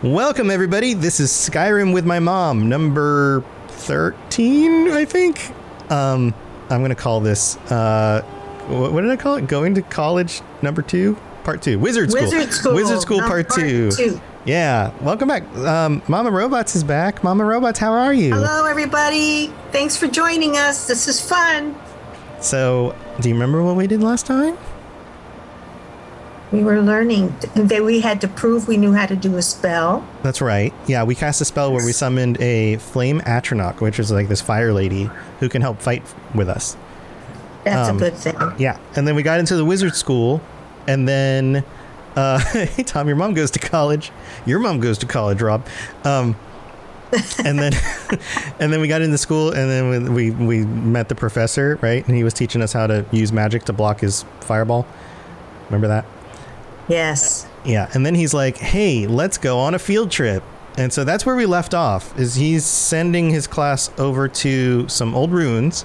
Welcome, everybody. This is Skyrim with my mom, number 13, I think. Um, I'm going to call this, uh, what, what did I call it? Going to college number two? Part two. Wizard School. Wizard School. Wizard School part, part two. two. Yeah. Welcome back. Um, Mama Robots is back. Mama Robots, how are you? Hello, everybody. Thanks for joining us. This is fun. So, do you remember what we did last time? We were learning that we had to prove we knew how to do a spell. That's right. Yeah, we cast a spell where we summoned a flame atronach, which is like this fire lady who can help fight with us. That's Um, a good thing. Yeah, and then we got into the wizard school, and then, uh, hey Tom, your mom goes to college. Your mom goes to college, Rob. Um, and then, and then we got into school, and then we we met the professor, right? And he was teaching us how to use magic to block his fireball. Remember that? Yes. Yeah, and then he's like, "Hey, let's go on a field trip." And so that's where we left off. Is he's sending his class over to some old ruins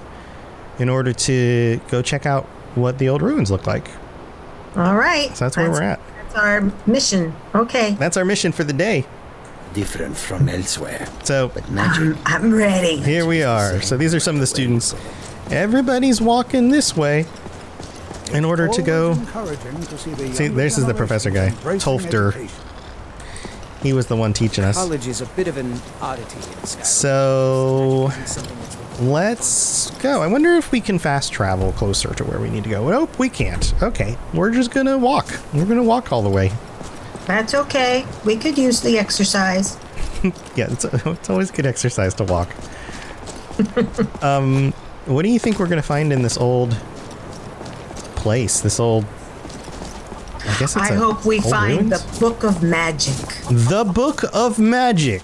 in order to go check out what the old ruins look like. All right. So that's where we're at. That's our mission. Okay. That's our mission for the day. different from elsewhere. So But magic, I'm, I'm ready. here we are. So these are some of the students. Everybody's walking this way in order to go. See, this is the professor guy, Tolfdir. He was the one teaching us. College is a bit of an oddity in Skyrim. So let's go. I wonder if we can fast travel closer to where we need to go. Nope, we can't. Okay, we're just gonna walk. We're gonna walk all the way. That's okay. We could use the exercise. Yeah, it's, it's always good exercise to walk. um, what do you think we're gonna find in this old place? This old. I guess it's I a hope we find ruins? the Book of Magic. the book of magic.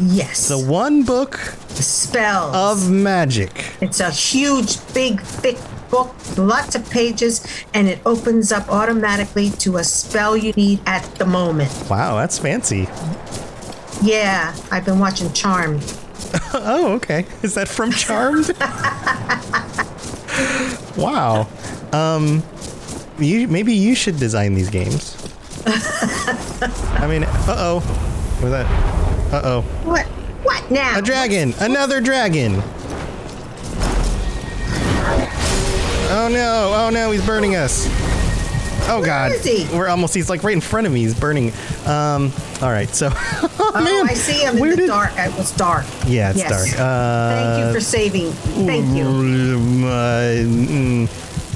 Yes. The one book The spells. of magic. It's a huge, big, thick book, lots of pages, and it opens up automatically to a spell you need at the moment. Wow, that's fancy. Yeah, I've been watching Charmed. Oh, okay. Is that from Charmed? wow. Um, you maybe you should design these games. I mean, uh oh, was that? Uh oh, What? What now? a dragon! Another dragon! Oh no! Oh no! He's burning us! Oh god! is he? We're almost. He's like right in front of me. He's burning. Um. All right. So. oh, Oh. I see him in the did- dark. I was dark. Yeah, it's Yes. dark. Uh, Thank you for saving. Thank you. Uh, mm.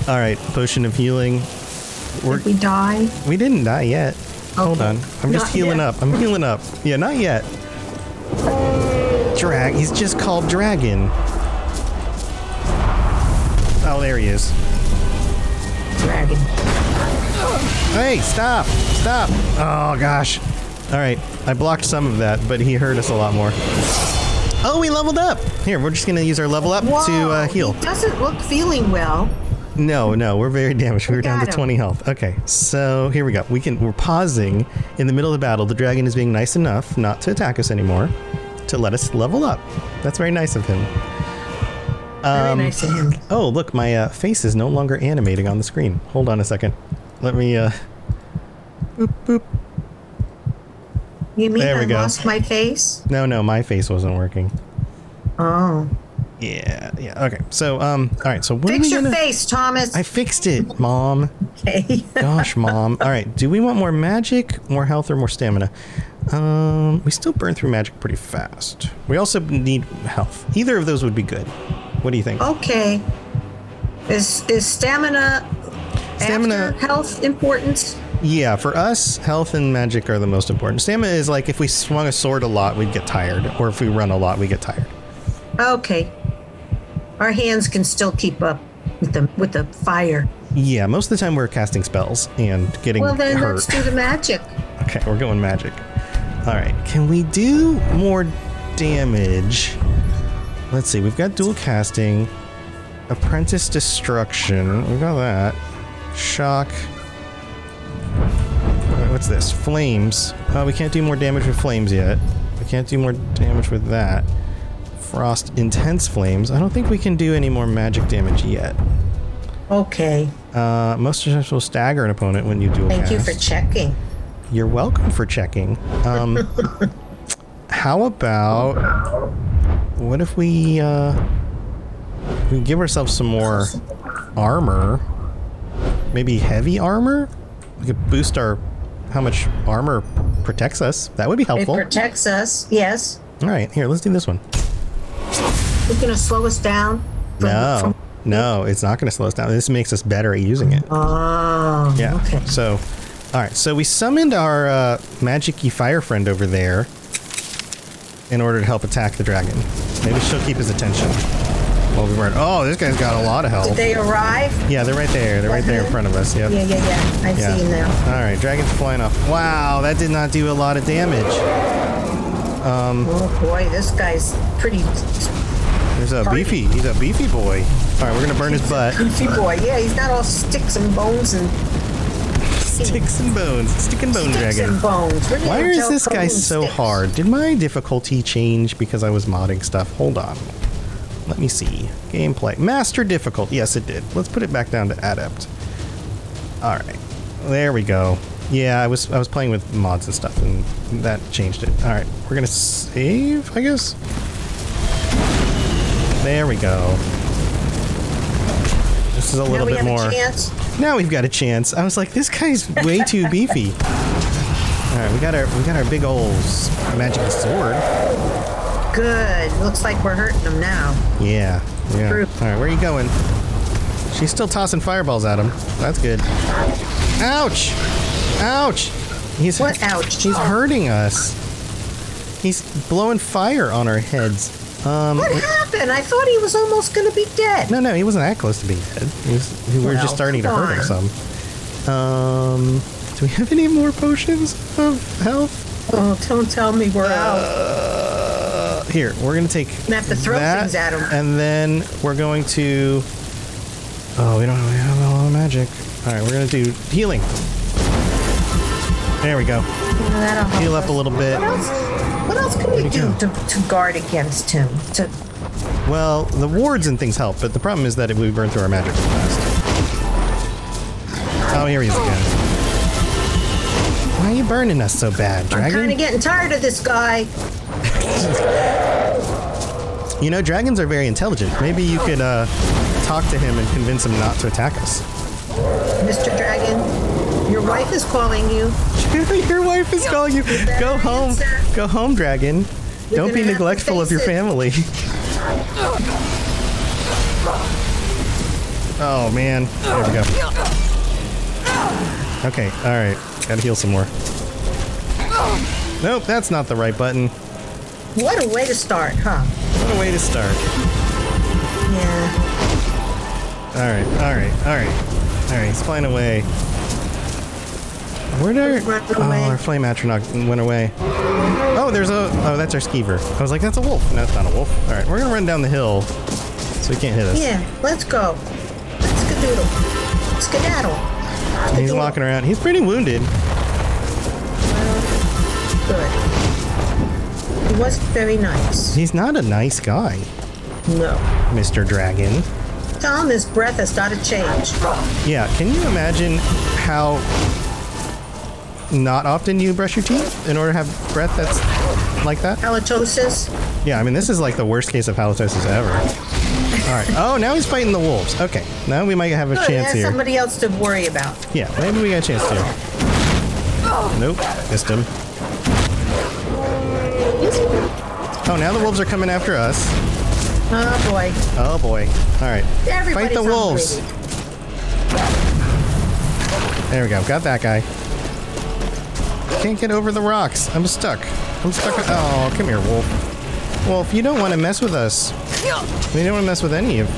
All right, potion of healing. We're, Did we die? we didn't die yet. Hold on, I'm just healing yet. up. I'm healing up. Yeah, not yet. Drag. He's just called Dragon. Oh, there he is. Dragon. Hey, stop! Stop! Oh gosh. All right, I blocked some of that, but he hurt us a lot more. Oh, we leveled up. Here, we're just gonna use our level up to uh, heal. He doesn't look feeling well. No, no, we're very damaged. We were down to him. 20 health. Okay, so here we go. We can we're pausing in the middle of the battle. The dragon is being nice enough not to attack us anymore, to let us level up. That's very nice of him. Very Um, nice of him. Oh, look, my uh, face is no longer animating on the screen. Hold on a second. Let me uh boop boop. You mean there we I lost my face? No, no, my face wasn't working. Oh. Yeah, yeah. Okay. So, um all right. So what Fix your gonna face, Thomas. I fixed it, mom. okay. Gosh, mom. All right. Do we want more magic, more health, or more stamina? Um, we still burn through magic pretty fast. We also need health. Either of those would be good. What do you think? okay. Is is stamina Stamina- health important? Yeah, for us, health and magic are the most important. Stamina is like if we swung a sword a lot, we'd get tired, or if we run a lot, we get tired. Okay. Our hands can still keep up with the with the fire. Yeah, most of the time we're casting spells and getting Well then hurt. let's do the magic. Okay, we're going magic. All right, can we do more damage? Let's see. We've got dual casting, apprentice destruction. We got that. Shock. Wait, What's this? Flames. Uh, we can't do more damage with flames yet. We can't do more damage with that. Frost intense flames. I don't think we can do any more magic damage yet. Okay. Uh, most of us will stagger an opponent when you dual Thank cast. you for checking. You're welcome for checking. Um, how about what if we uh, we give ourselves some more armor? Maybe heavy armor. We could boost our how much armor protects us. That would be It helpful. protects us. Yes. All right, here, let's do this one. It's gonna slow us down. from- No, from- no, it's not going to slow us down. This makes us better at using it. oh. Yeah. Okay. So, all right. So we summoned our uh, magic-y fire friend over there in order to help attack the dragon. Maybe she'll keep his attention. While we burn. Oh, this guy's got a lot of health. Did they arrive? Yeah, they're right there. They're right there in front of us. Yep. Yeah, yeah, yeah. I Yeah. see him now. All right, dragon's flying off. Wow, that did not do a lot of damage. Oh boy, this guy's pretty There's a beefy. He's a beefy boy. All right, we're gonna burn his butt. Beefy boy. Yeah, he's not all sticks and bones and Sticks and bones. Stick and bone sticks dragon. and bones. Why is this guy so sticks. hard? Did my difficulty change because I was modding stuff? Hold on. Let me see. Gameplay. Master difficulty. Yes, it did. Let's put it back down to adept. All right. There we go. Yeah, I was I was playing with mods and stuff, and that changed it. All right, we're gonna save, I guess. There we go. This is a little bit more. Now we've got a chance. I was like, this guy's way too beefy. All right, we got our we got our big old magic sword. Good. Looks like we're hurting him now. Yeah, yeah. True. All right, where are you going? She's still tossing fireballs at him. That's good. Ouch! Ouch! He's What? Ouch. He's hurting us. He's blowing fire on our heads. Um, What happened? I thought he was almost going to be dead. no, no, he wasn't that close to being dead. He was, we were Well, just starting to hurt him some. Um, do we have any more potions of health? Oh, don't tell me we're out. Uh, here, we're gonna take Gonna have to throw that, things at him. and then we're going to. Oh, we don't we have a lot of magic. All right, we're gonna do healing. There we go. Heal up a little bit. What else, can we do to, to guard against him? To Well, the wards and things help, but the problem is that if we burn through our magic too fast. Oh, here he is again. Why are you burning us so bad, Dragon? I'm kind of getting tired of this guy. You know, dragons are very intelligent. Maybe you could uh, talk to him and convince him not to attack us. Your wife is calling you. your wife is calling you. better Go home. answer. Go home, dragon. Don't be neglectful of your it. family. Oh man. There we go. Okay, alright. Gotta heal some more. Nope, that's not the right button. What a way to start, huh? What a way to start. Yeah. Alright, alright, alright. Alright, he's flying away. Where did our, oh, our flame atronach went away? Oh, there's a. Oh, that's our skeever. I was like, that's a wolf. No, it's not a wolf. All right, we're gonna run down the hill, so he can't hit us. Yeah, let's go. Let's get Doodle. Skedaddle. He's walking around. He's pretty wounded. Good. He was very nice. He's not a nice guy, No. Mr. Dragon. Him his breath has got to change. Yeah, can you imagine how not often you brush your teeth in order to have breath that's like that? Halitosis. Yeah, I mean, this is like the worst case of halitosis ever. All right. Oh, now he's fighting the wolves. Okay, now we might have a Good. chance here. somebody else to worry about. Yeah, maybe we got a chance here. Nope, missed him. Oh, now the wolves are coming after us. Oh boy. Oh boy. All right. Everybody's Fight the wolves. hungry. There we go. Got that guy. Can't get over the rocks. I'm stuck. I'm stuck. Oh, come here, wolf. Wolf, you don't want to mess with us. We don't want to mess with any of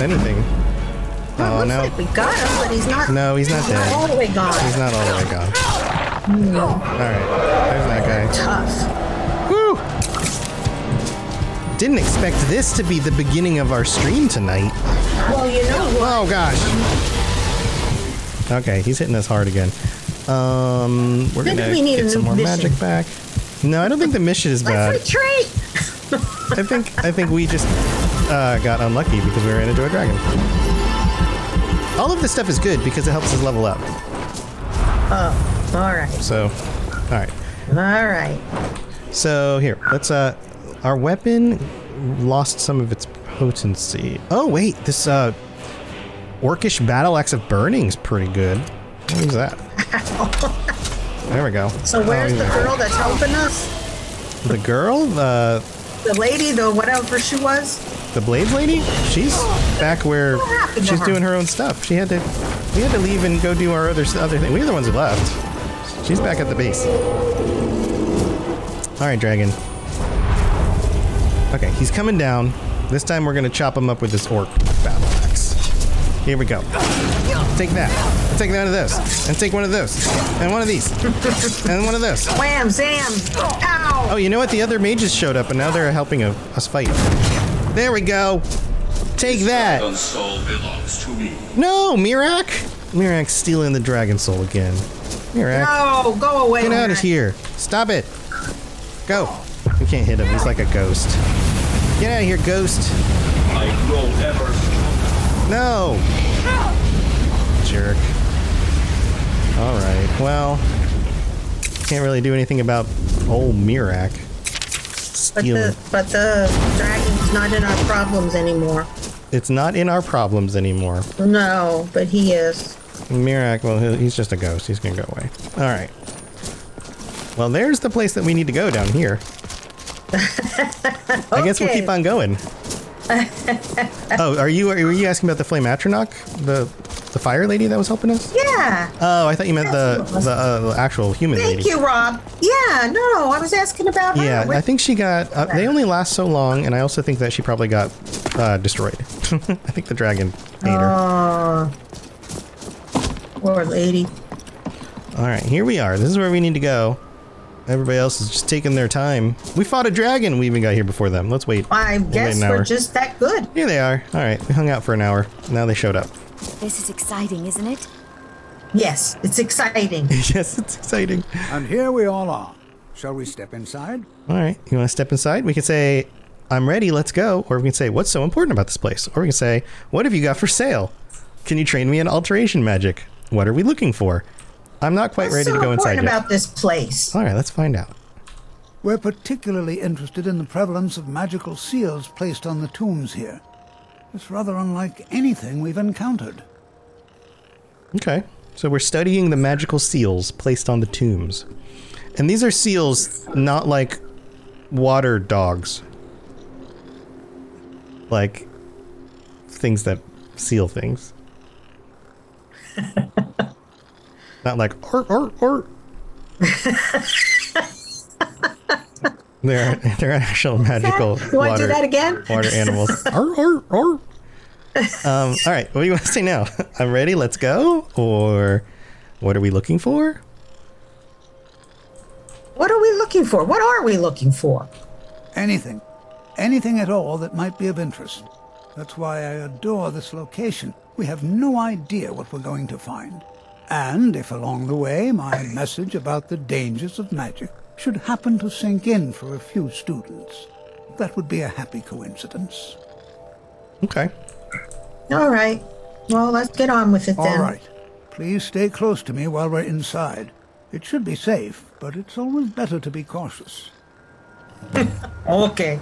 anything. Well, Oh looks no. like we got him, but he's not. No, he's not not dead. all the way gone. He's not all the way gone. No. All right. There's that guy. Tough. Woo! Didn't expect this to be the beginning of our stream tonight. Well, you know what? Oh gosh. Okay, he's hitting us hard again. Um, we're Maybe gonna we need a get some more mission. magic back. No, I don't think the mission is bad. Let's retreat. I think I think we just uh, got unlucky because we ran into a dragon. All of this stuff is good because it helps us level up. Oh, all right. So, all right. All right. So here, let's uh our weapon lost some of its potency. Oh wait, this uh orcish battle axe of burning's pretty good. What is that? there we go. So where's Oh, the yeah. girl that's helping us? The girl, the The lady, the whatever she was. the blades lady? She's oh. back where What happened to she's her? doing her own stuff. She had to we had to leave and go do our other other thing. We're the ones who left. She's back at the base. All right, dragon. Okay, he's coming down. This time we're gonna chop him up with this orc axe. Here we go. Take that. Take one of this. And take one of those. And one of these. and one of this. Wham, zam, pow. Oh, you know what? The other mages showed up and now they're helping us fight. There we go. Take that. Dragon soul belongs to me. No, Miraak. Miraak's stealing the dragon soul again. Miraak, No, go away. get out of here. Stop it. Go. We can't hit him. He's like a ghost. Get out of here, ghost. I grow ever stronger. No. Jerk. All right. Well, can't really do anything about old Miraak. But the but the dragon's not in our problems anymore. It's not in our problems anymore. No, but he is. Miraak, well, he's just a ghost. He's gonna go away. All right. Well, there's the place that we need to go down here. I guess we'll keep on going. oh, are you are you asking about the flame atronach, the the fire lady that was helping us? Yeah. Oh, I thought you meant the That's the, uh, the actual human Thank lady. you, Rob. Yeah, no, I was asking about her. Yeah, Where- I think she got. Uh, they only last so long, and I also think that she probably got uh, destroyed. I think the dragon ate her. Oh, poor lady. All right, here we are. This is where we need to go. Everybody else is just taking their time. We fought a dragon. We even got here before them. Let's wait. I We'll guess an we're just that good. Here they are. All right, we hung out for an hour. Now they showed up. This is exciting, isn't it? Yes, it's exciting. yes, it's exciting. And here we all are. Shall we step inside? All right, you want to step inside? We can say, "I'm ready. Let's go," or we can say, "What's so important about this place?" Or we can say, "What have you got for sale? Can you train me in alteration magic? What are we looking for?" I'm not quite What's ready so to go inside important yet. about this place? All right, let's find out. We're particularly interested in the prevalence of magical seals placed on the tombs here. It's rather unlike anything we've encountered. Okay. So we're studying the magical seals placed on the tombs. And these are seals not like water dogs. Like things that seal things. not like or or or They're they're actual magical You want water to do that again? water animals. Arr, arr, arr. Um, all right, what do you want to say now? I'm ready, let's go? Or what are we looking for? What are we looking for? What are we looking for? Anything. Anything at all that might be of interest. That's why I adore this location. We have no idea what we're going to find. And if along the way my message about the dangers of magic should happen to sink in for a few students, that would be a happy coincidence. Okay. All right. Well, let's get on with it then. All right. Please stay close to me while we're inside. It should be safe, but it's always better to be cautious. Okay.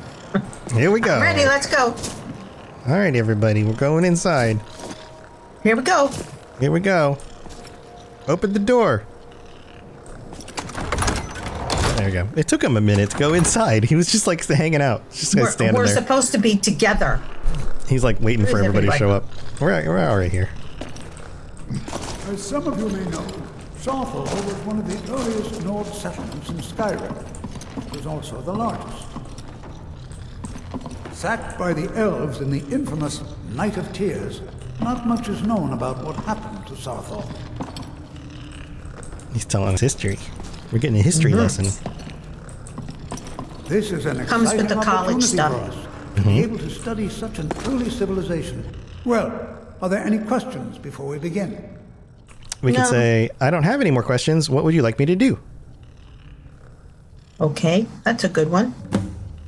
Here we go. Ready, let's go. All right, everybody, we're going inside. Here we go. Here we go. Open the door. There we go. It took him a minute to go inside. He was just like hanging out, just kind We're, of standing we're there. supposed to be together. He's like waiting for Where's everybody to show up. We're, we're all right here. As some of you may know, Saarthal was one of the earliest Nord settlements in Skyrim. It was also the largest. Sacked by the elves in the infamous Night of Tears, not much is known about what happened to Saarthal. He's telling us history. We're getting a history lesson. This is an Comes with exciting the college opportunity stuff. for us to be able to study such an early civilization. Well, are there any questions before we begin? We can No. say, I don't have any more questions. What would you like me to do? Okay, that's a good one.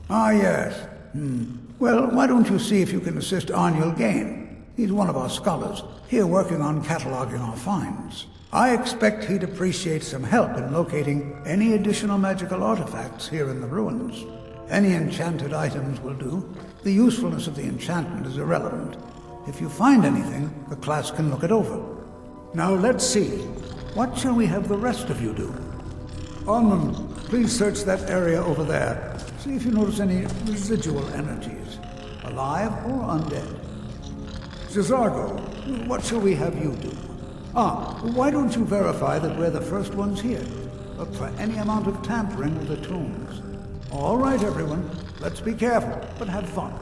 Ah, yes. Hmm. Well, why don't you see if you can assist Arniel Gane? He's one of our scholars, here working on cataloging our finds. I expect he'd appreciate some help in locating any additional magical artifacts here in the ruins. Any enchanted items will do. The usefulness of the enchantment is irrelevant. If you find anything, the class can look it over. Now let's see. What shall we have the rest of you do? Onmund, please search that area over there. See if you notice any residual energies, alive or undead. J'zargo, what shall we have you do? Ah, why don't you verify that we're the first ones here? Look for any amount of tampering with the tombs. All right, everyone. Let's be careful, but have fun.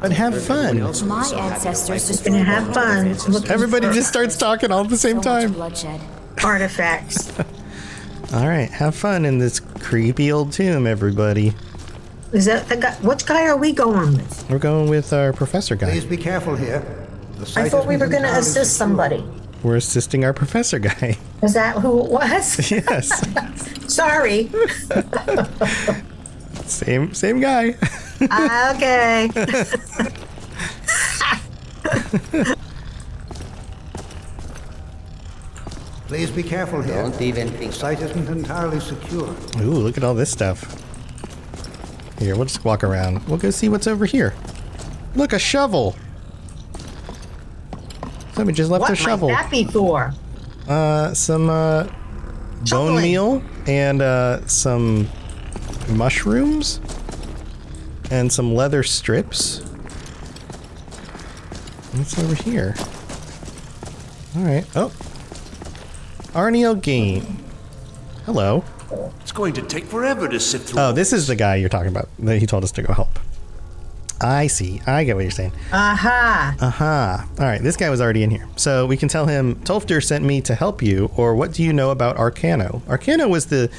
But have fun. My ancestors Gonna have fun. Everybody just starts talking all at the same so time. bloodshed. artifacts. All right, have fun in this creepy old tomb, everybody. Is that the guy? Which guy are we going with? We're going with our professor guy. Please be careful here. I thought we were going to entirely assist secure. somebody. We're assisting our professor guy. Is that who it was? yes, Sorry. same same guy. Ah, okay. Please be careful here. Don't even The site isn't entirely secure. Ooh, look at all this stuff. Here, we'll just walk around. We'll go see what's over here. Look, a shovel. Somebody just left what a shovel. might that be for? Uh, some uh, bone meal and uh, some mushrooms and some leather strips. What's over here? All right. Oh, Arniel Gane. Hello. It's going to take forever to sift through. Oh, this is the guy you're talking about. That he told us to go help. I see. I get what you're saying. Aha. Aha. All right, this guy was already in here. So we can tell him Tolfdir sent me to help you, or what do you know about Ancano? Ancano was the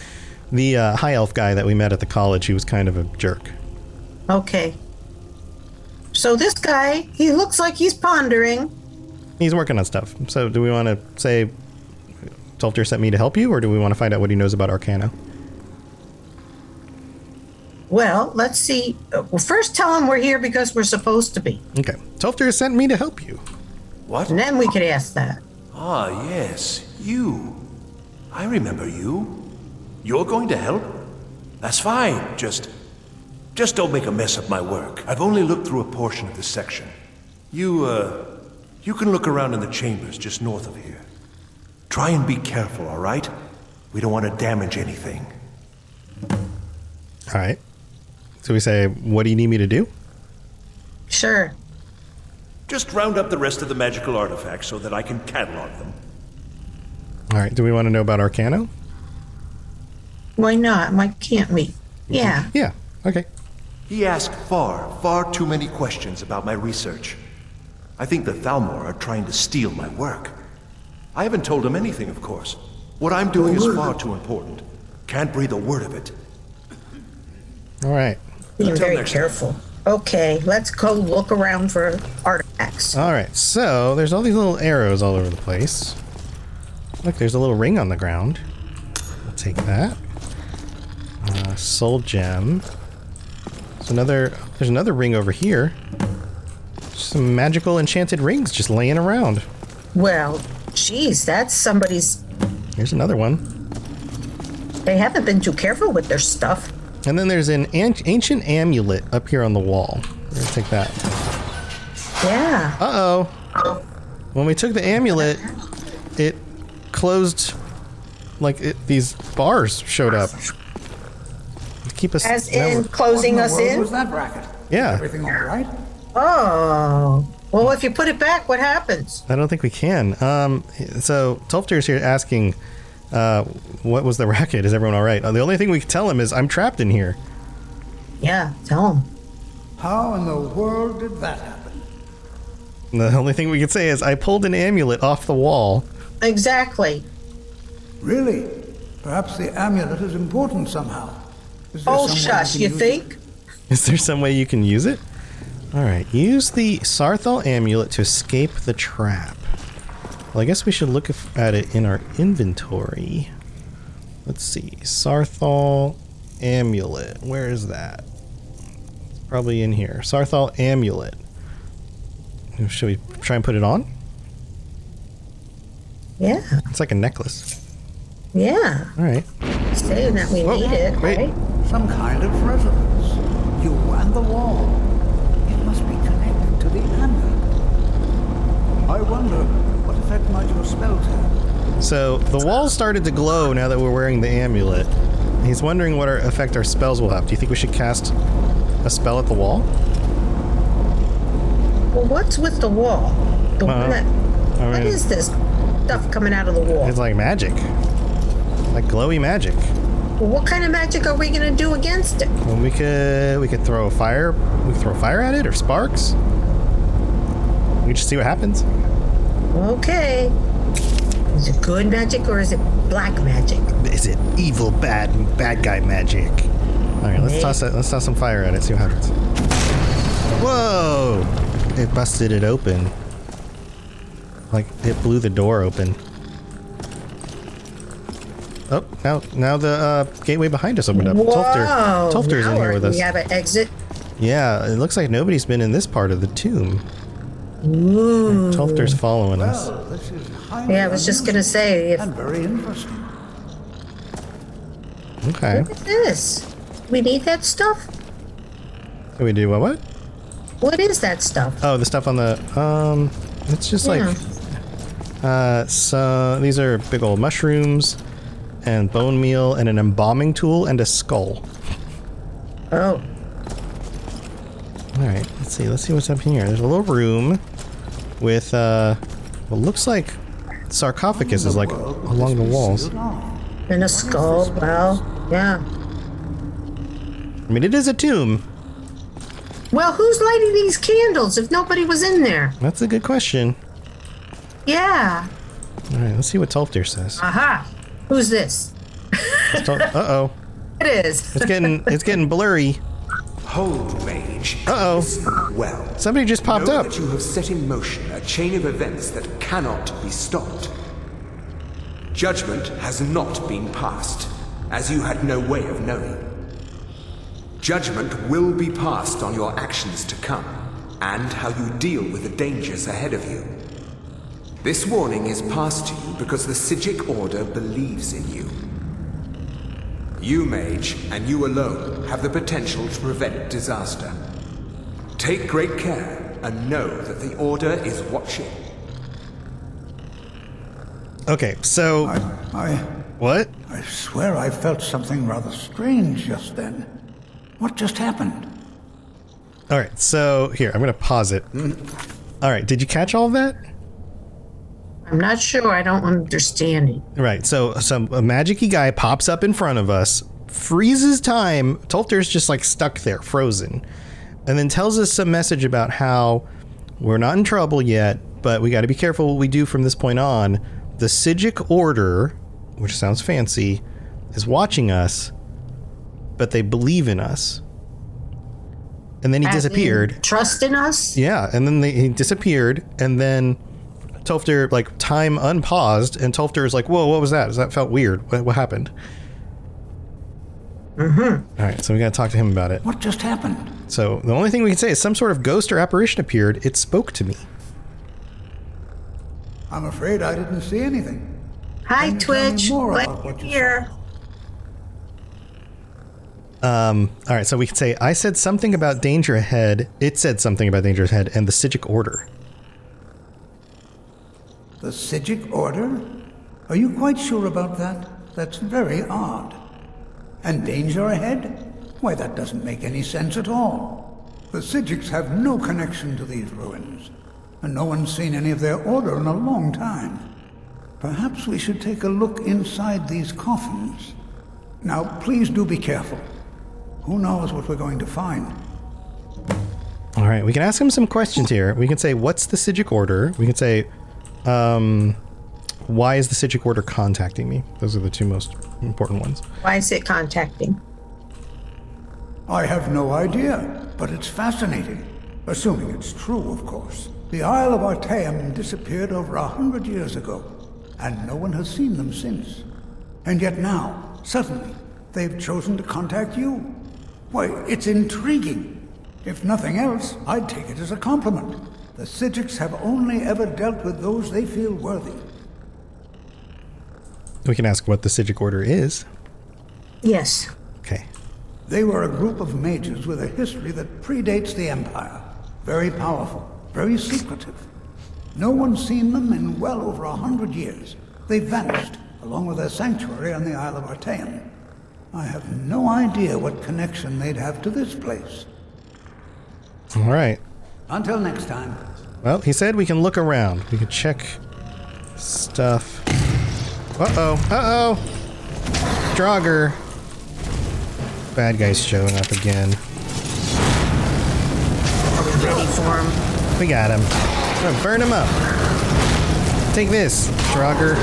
the uh, high elf guy that we met at the college. He was kind of a jerk. Okay. So this guy, he looks like he's pondering. He's working on stuff. So do we want to say Tolfdir sent me to help you, or do we want to find out what he knows about Ancano? Well, let's see. Uh, Well, first tell him we're here because we're supposed to be. Okay. Tolfdir sent me to help you. What? And then we could ask that. Ah, yes, you. I remember you. You're going to help? That's fine. Just. Just don't make a mess of my work. I've only looked through a portion of this section. You, uh. You can look around in the chambers just north of here. Try and be careful, all right? We don't want to damage anything. All right. So we say, what do you need me to do? Sure. Just round up the rest of the magical artifacts so that I can catalog them. All right. Do we want to know about Ancano? Why not? Why can't we? Yeah. Yeah. Okay. He asked far, far too many questions about my research. I think the Thalmor are trying to steal my work. I haven't told him anything, of course. What I'm doing is far too important. Can't breathe a word of it. All right. Being Until very next time. careful. Okay, let's go look around for artifacts. All right, so there's all these little arrows all over the place. Look, there's a little ring on the ground. We'll take that. Uh, soul gem. There's another. There's another ring over here. Some magical enchanted rings just laying around. Well, geez, that's somebody's. Here's another one. They haven't been too careful with their stuff. And then there's an an- ancient amulet up here on the wall. We're gonna take that. Yeah. Uh oh. When we took the amulet, it closed. Like it, these bars showed up. To keep us. As in closing us in? was that bracket? Yeah. Everything all right? Oh. Well, if you put it back, what happens? I don't think we can. Um, so Tolfdir's here asking, uh, what was the racket? Is everyone all right? Uh, the only thing we can tell him is I'm trapped in here. Yeah, tell him. How in the world did that happen? And the only thing we can say is I pulled an amulet off the wall. Exactly. Really? Perhaps the amulet is important somehow. Is there Oh, shush, we you think? Is there some way you can use it? All right, use the Saarthal amulet to escape the trap. Well, I guess we should look at it in our inventory. Let's see, Saarthal amulet. Where is that? It's probably in here. Saarthal amulet. Should we try and put it on? Yeah. It's like a necklace. Yeah. All right. Saying that we Whoa, need it, wait. right? Some kind of resonance. You and the wall. It must be connected to the amulet. I wonder what effect might your spells have. So the wall started to glow now that we're wearing the amulet. He's wondering what our effect our spells will have. Do you think we should cast a spell at the wall? Well, what's with the wall? The Uh, one that. I mean- is this stuff coming out of the wall? It's like magic. Like glowy magic. Well, what kind of magic are we gonna do against it? Well, we could we could throw a fire we could throw fire at it or sparks. We just see what happens. Okay. Is it good magic or is it black magic? Is it evil bad bad guy magic? Alright, let's Maybe. toss it let's toss some fire at it, see what happens. Whoa! It busted it open. Like it blew the door open. Oh, now now the uh, gateway behind us opened up. Whoa! Tolfdir, Tolfdir's in Now here we're- with us. We have an exit. Yeah, it looks like nobody's been in this part of the tomb. Ooh. Tolfdir's following us. Well, this is highly Yeah, I was just gonna say, if and very interesting. Okay. what is this? We need that stuff? We do what? What? What is that stuff? Oh, the stuff on the um. It's just like uh. So these are big old mushrooms, and bone meal, and an embalming tool, and a skull. Oh. All right. Let's see. Let's see what's up here. There's a little room with uh. What looks like sarcophagus is like along the walls. And a skull. Well, yeah. I mean, it is a tomb. Well, who's lighting these candles if nobody was in there? That's a good question. Yeah. All right. Let's see what Tolfdir says. Aha. Who's this? uh oh. It is. It's getting it's getting blurry. Hold, mage. Uh oh. Well. Somebody just popped up. that you have set in motion a chain of events that cannot be stopped. Judgment has not been passed, as you had no way of knowing. Judgment will be passed on your actions to come, and how you deal with the dangers ahead of you. This warning is passed to you because the Psijic Order believes in you. You, mage, and you alone, have the potential to prevent disaster. Take great care and know that the Order is watching. Okay. So. I. What? I swear I felt something rather strange just then. What just happened? All right, so here I'm gonna pause it. Hmm? All right, did you catch all of that? I'm not sure. I don't understand it. Right, so some a magicy guy pops up in front of us, freezes time. Tolfdir's just like stuck there, frozen, and then tells us some message about how we're not in trouble yet, but we got to be careful what we do from this point on. The Psijic Order, which sounds fancy, is watching us, but they believe in us. and then he As disappeared. Trust in us? Yeah, and then they, he disappeared, and then Tolfdir like time unpaused, and Tolfdir is like, "Whoa, what was that? That felt weird. What, what happened?" Mm-hmm. All right, so we got to talk to him about it. What just happened? So the only thing we can say is some sort of ghost or apparition appeared. It spoke to me. I'm afraid I didn't see anything. Hi, Can you Twitch. more Glad what here. Um, all right, so we can say I said something about danger ahead. It said something about danger ahead, and the Psijic order. The Psijic Order? Are you quite sure about that? That's very odd. And danger ahead? Why, that doesn't make any sense at all. The Psijics have no connection to these ruins, and no one's seen any of their order in a long time. Perhaps we should take a look inside these coffins. Now, please do be careful. Who knows what we're going to find? All right, we can ask him some questions here. We can say, "What's the Psijic order?" We can say, um, "Why is the Psijic order contacting me?" Those are the two most important ones. Why is it contacting? I have no idea, but it's fascinating. Assuming it's true, of course. The Isle of Artaeum disappeared over a hundred years ago, and no one has seen them since. And yet now, suddenly, they've chosen to contact you. Why, it's intriguing. If nothing else, I'd take it as a compliment. The Psijics have only ever dealt with those they feel worthy. We can ask what the Psijic order is. Yes. Okay. They were a group of mages with a history that predates the Empire. Very powerful, very secretive. No one's seen them in well over a hundred years. They vanished, along with their sanctuary on the Isle of Artaeum. I have no idea what connection they'd have to this place. All right. Until next time. Well, he said we can look around. We can check stuff. Uh oh. Uh oh. Draugr. Bad guy's showing up again. We're Ready for him. We got him. We're burn him up. Take this, Draugr.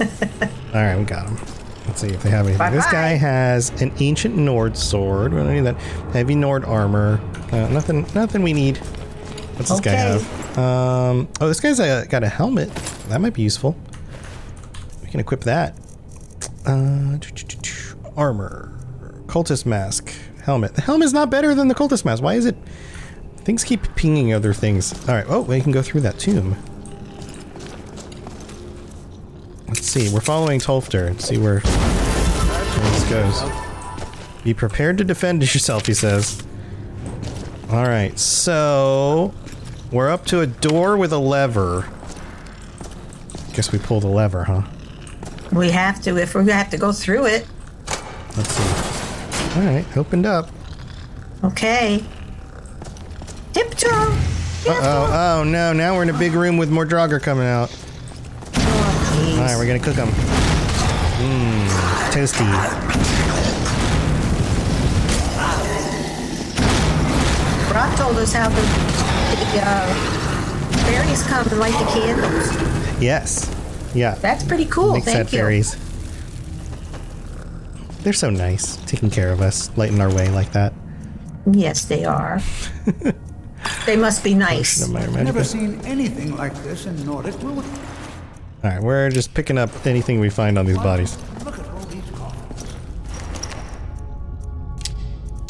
All right, we got him. Let's see if they have anything. This guy has an ancient Nord sword. We don't need that. Heavy Nord armor. Uh, nothing. Nothing we need. What's this guy have? Um. Oh, this guy's uh got a helmet. That might be useful. We can equip that. Uh, armor, cultist mask, helmet. The helmet is not better than the cultist mask. Why is it? Things keep pinging other things. All right. Oh, we can go through that tomb. See. We're following Tolfdir. See where, where this goes. Be prepared to defend yourself, he says. All right. So we're up to a door with a lever. Guess we pull the lever, huh? We have to if we're gonna have to go through it. Let's see. All right. Opened up. Okay. Tiptoe. Uh oh. Oh no. Now we're in a big room with more Draugr coming out. All right, we're gonna cook them. Mmm, toasty. Brock told us how the, the uh, fairies come and light the candles. Yes. Yeah. That's pretty cool. Makes Thank that you. fairies. They're so nice, taking care of us, lighting our way like that. Yes, they are. they must be nice. I've never seen anything like this in Nordic ruins. All right, we're just picking up anything we find on these bodies. Look at all these coffins.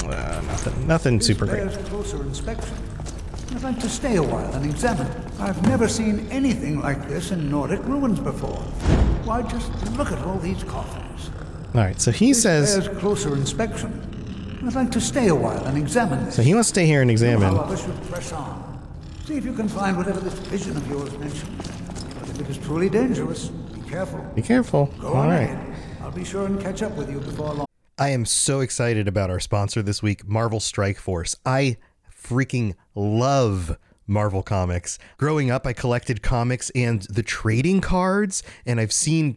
Uh, nothing, nothing super great. bears closer inspection. I'd like to stay a while and examine. I've never seen anything like this in Nordic ruins before. Why, just look at all these coffins. All right, so he This says, closer inspection. I'd like to stay a while and examine this. so he wants to stay here and examine. How others should press on. See if you can find whatever this vision of yours mentioned. But if it is truly dangerous, be careful. Be careful. Go All on right. ahead. I'll be sure and catch up with you before long. I am so excited about our sponsor this week, Marvel Strike Force. I freaking love Marvel Comics. Growing up, I collected comics and the trading cards, and I've seen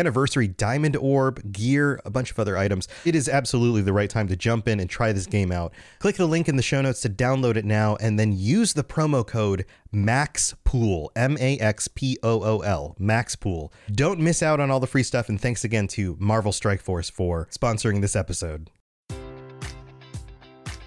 anniversary diamond orb, gear, a bunch of other items. It is absolutely the right time to jump in and try this game out. Click the link in the show notes to download it now and then use the promo code MAXPOOL, M A X P O O L, MAXPOOL. Don't miss out on all the free stuff, and thanks again to Marvel Strike Force for sponsoring this episode.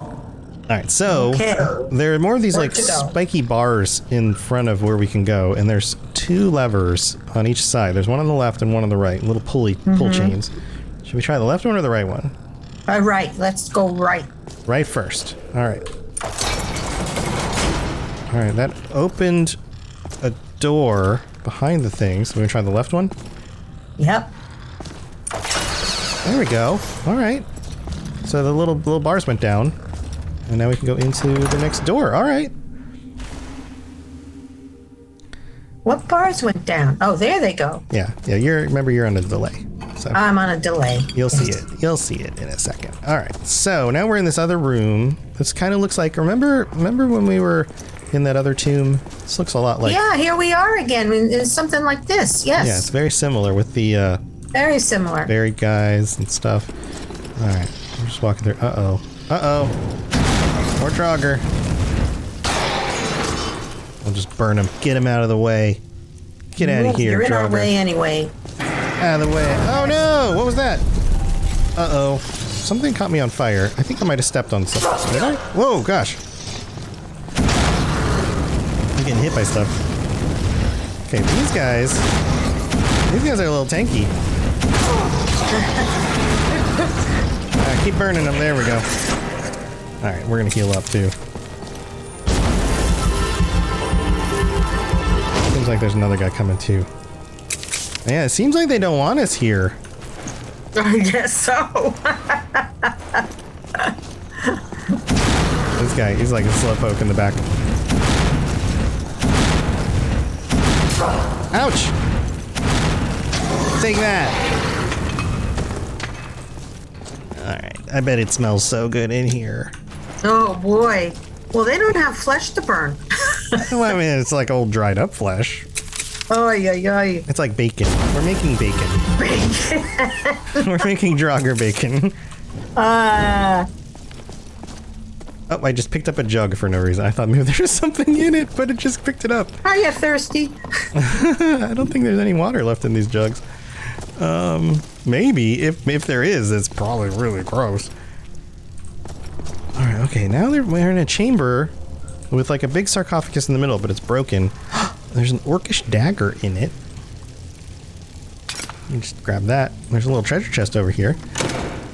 All right, so Okay. there are more of these Where like spiky bars in front of where we can go, and there's two levers on each side. There's one on the left and one on the right, little pulley pull Mhm. chains. Should we try the left one or the right one? All right, let's go right. Right first. All right. All right, that opened a door behind the thing. So we're gonna try the left one. Yep. There we go. All right. So the little little bars went down, and now we can go into the next door. All right. What bars went down? Oh, there they go. Yeah, yeah. You're remember you're on a delay, so I'm on a delay. you'll see it. You'll see it in a second. All right. So now we're in this other room. This kind of looks like. Remember, remember when we were in that other tomb? This looks a lot like. yeah, here we are again. in- in something like this. Yes. Yeah, it's very similar with the uh, Very similar. buried guys and stuff. All right, I'm just walking through. Uh oh. Uh oh. More Draugr. I'll just burn him. Get him out of the way. Get out of here, You're in our way anyway. Out of the way. Oh no! What was that? Uh oh. Something caught me on fire. I think I might have stepped on something. Did I? Whoa, gosh. I'm getting hit by stuff. Okay, these guys. These guys are a little tanky. Alright, keep burning them. There we go. Alright, we're gonna heal up too. Seems like there's another guy coming too. Yeah, it seems like they don't want us here. I guess so. This guy, he's like a slowpoke in the back. Ouch! Take that! Alright, I bet it smells so good in here. Oh boy. Well, they don't have flesh to burn. well, I mean, it's like old dried up flesh. Oh yeah, yeah. It's like bacon. We're making bacon. Bacon. We're making Draugr bacon. Uh, Oh, I just picked up a jug for no reason. I thought maybe there was something in it, but it just picked it up. are you thirsty? I don't think there's any water left in these jugs. Um, maybe if if there is, it's probably really gross. All right, okay. Now they're, we're in a chamber with like a big sarcophagus in the middle, but it's broken. there's an orcish dagger in it. Just grab that. There's a little treasure chest over here.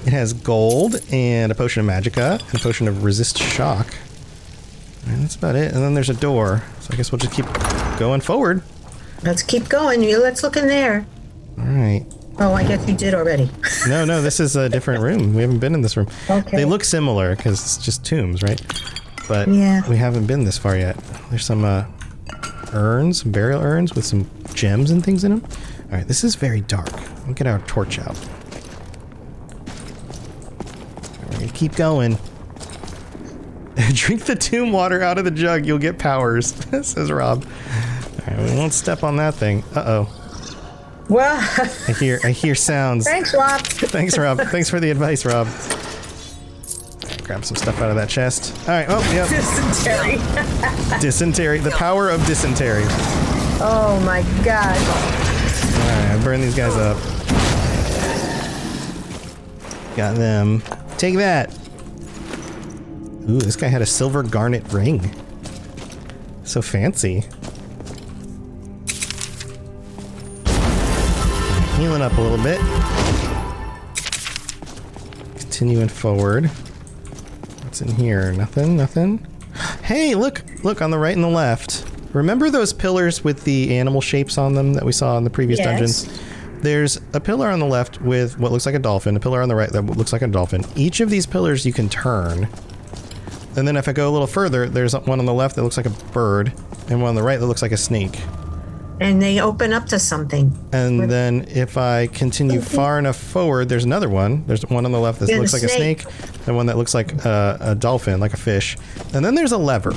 It has gold and a potion of magica and a potion of resist shock. And that's about it. And then there's a door. So I guess we'll just keep going forward. Let's keep going. Let's look in there. All right. Oh, I guess you did already. No, no, this is a different room. We haven't been in this room. Okay. They look similar because it's just tombs, right? But Yeah. we haven't been this far yet. There's some uh, urns, some burial urns with some gems and things in them. All right, this is very dark. We'll get our torch out. We're gonna keep going. Drink the tomb water out of the jug. You'll get powers, says Rob. All right, we won't step on that thing. Uh oh. Well, I hear I hear sounds. thanks, Rob. Thanks, Rob. Thanks for the advice, Rob. Grab some stuff out of that chest. All right. Oh, yep. Dysentery. Dysentery. The power of dysentery. Oh my God. All right, burn these guys up. Got them. Take that. Ooh, this guy had a silver garnet ring. So fancy. Healing up a little bit. Continuing forward. What's in here? Nothing, nothing. Hey, look, look on the right and the left. Remember those pillars with the animal shapes on them that we saw in the previous Yes. dungeons? There's a pillar on the left with what looks like a dolphin, a pillar on the right that looks like a dolphin. Each of these pillars you can turn. And then if I go a little further, there's one on the left that looks like a bird, and one on the right that looks like a snake. And they open up to something. And then if I continue far enough forward, there's another one. There's one on the left that looks like a snake. snake, and one that looks like a, a dolphin, like a fish. And then there's a lever.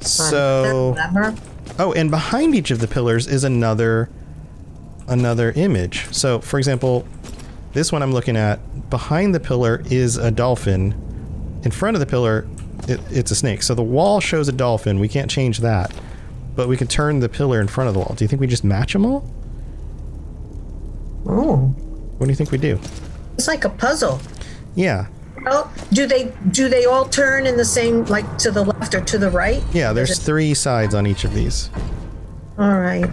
So, Lever. oh, and behind each of the pillars is another another image. So, for example, this one I'm looking at, behind the pillar is a dolphin. In front of the pillar, it, it's a snake. So the wall shows a dolphin. We can't change that. But we can turn the pillar in front of the wall. Do you think we just match them all? Oh, What do you think we do? it's like a puzzle. Yeah. Oh, do they do they all turn in the same like to the left or to the right? Yeah, there's three sides on each of these. All right.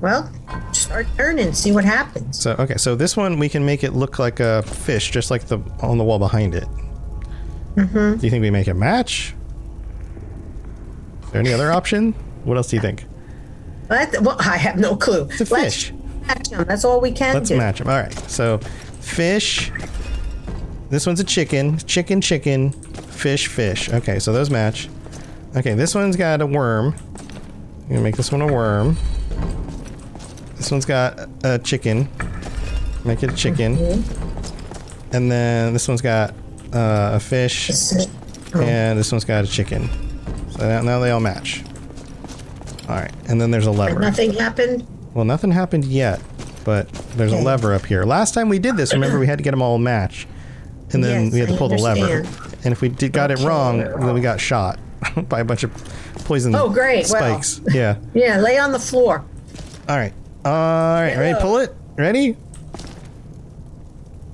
Well, start turning, see what happens. So, okay, so this one we can make it look like a fish, just like the on the wall behind it. Mm-hmm. Do you think we make it match? There any other option? What else do you think? But, well, I have no clue. It's a fish. Match them. That's all we can Let's do. match them. All right. So, fish. This one's a chicken. Chicken, chicken. Fish, fish. Okay, so those match. Okay, this one's got a worm. I'm gonna make this one a worm. This one's got a chicken. Make it a chicken. Mm-hmm. And then this one's got uh, a fish. Oh. And this one's got a chicken. So now, they all match. All right, and then there's a lever. But nothing happened. Well, nothing happened yet, but there's Okay. a lever up here. Last time we did this, remember we had to get them all match, and then Yes, we had to I pull the lever. And if we did, got it wrong, then we got shot by a bunch of poison spikes. Oh, great. Well. spikes. Yeah. Yeah, lay on the floor. All right. All right. Ready? Pull it. Ready?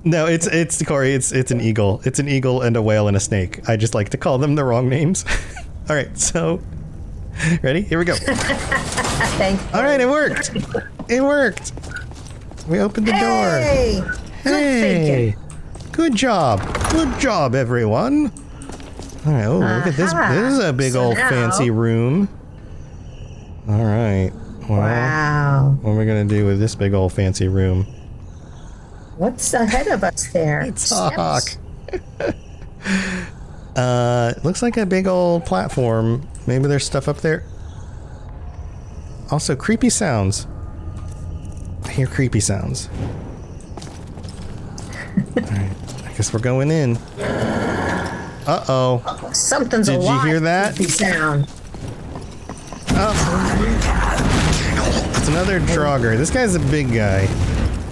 No, it's it's Corey. It's it's an eagle. It's an eagle and a whale and a snake. I just like to call them the wrong names. all right. So, ready? Here we go. Thank you. All right, it worked. It worked. We opened the Hey! door. Hey, good job. Good job, everyone. All right. Oh, look at this. This is a big So old now- fancy room. All right. Well, Wow. What are we gonna do with this big old fancy room? What's ahead of us there? It's a hawk. uh, it looks like a big old platform. Maybe there's stuff up there. Also, creepy sounds. I hear creepy sounds. Alright, I guess we're going in. Uh oh. Something's Did you hear that? Creepy sound. It's another Draugr. This guy's a big guy.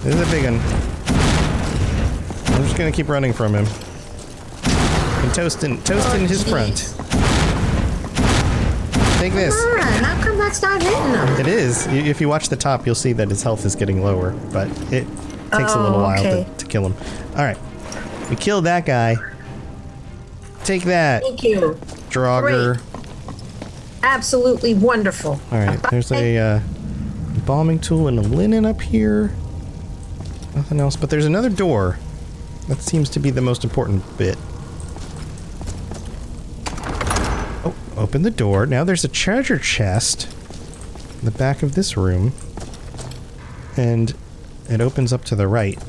This is a big one. I'm just gonna keep running from him. And toasting, toasting his front. Take this. Come on, how come that's not hitting them? It is. If you watch the top, you'll see that his health is getting lower, but it takes a little Oh, while okay. to, to kill him. All right, we killed that guy. Take that, Thank you. Draugr. absolutely wonderful. All right, there's a uh, bombing tool and a linen up here. Nothing else, but there's another door. That seems to be the most important bit. Open the door. Now there's a treasure chest in the back of this room. And it opens up to the right.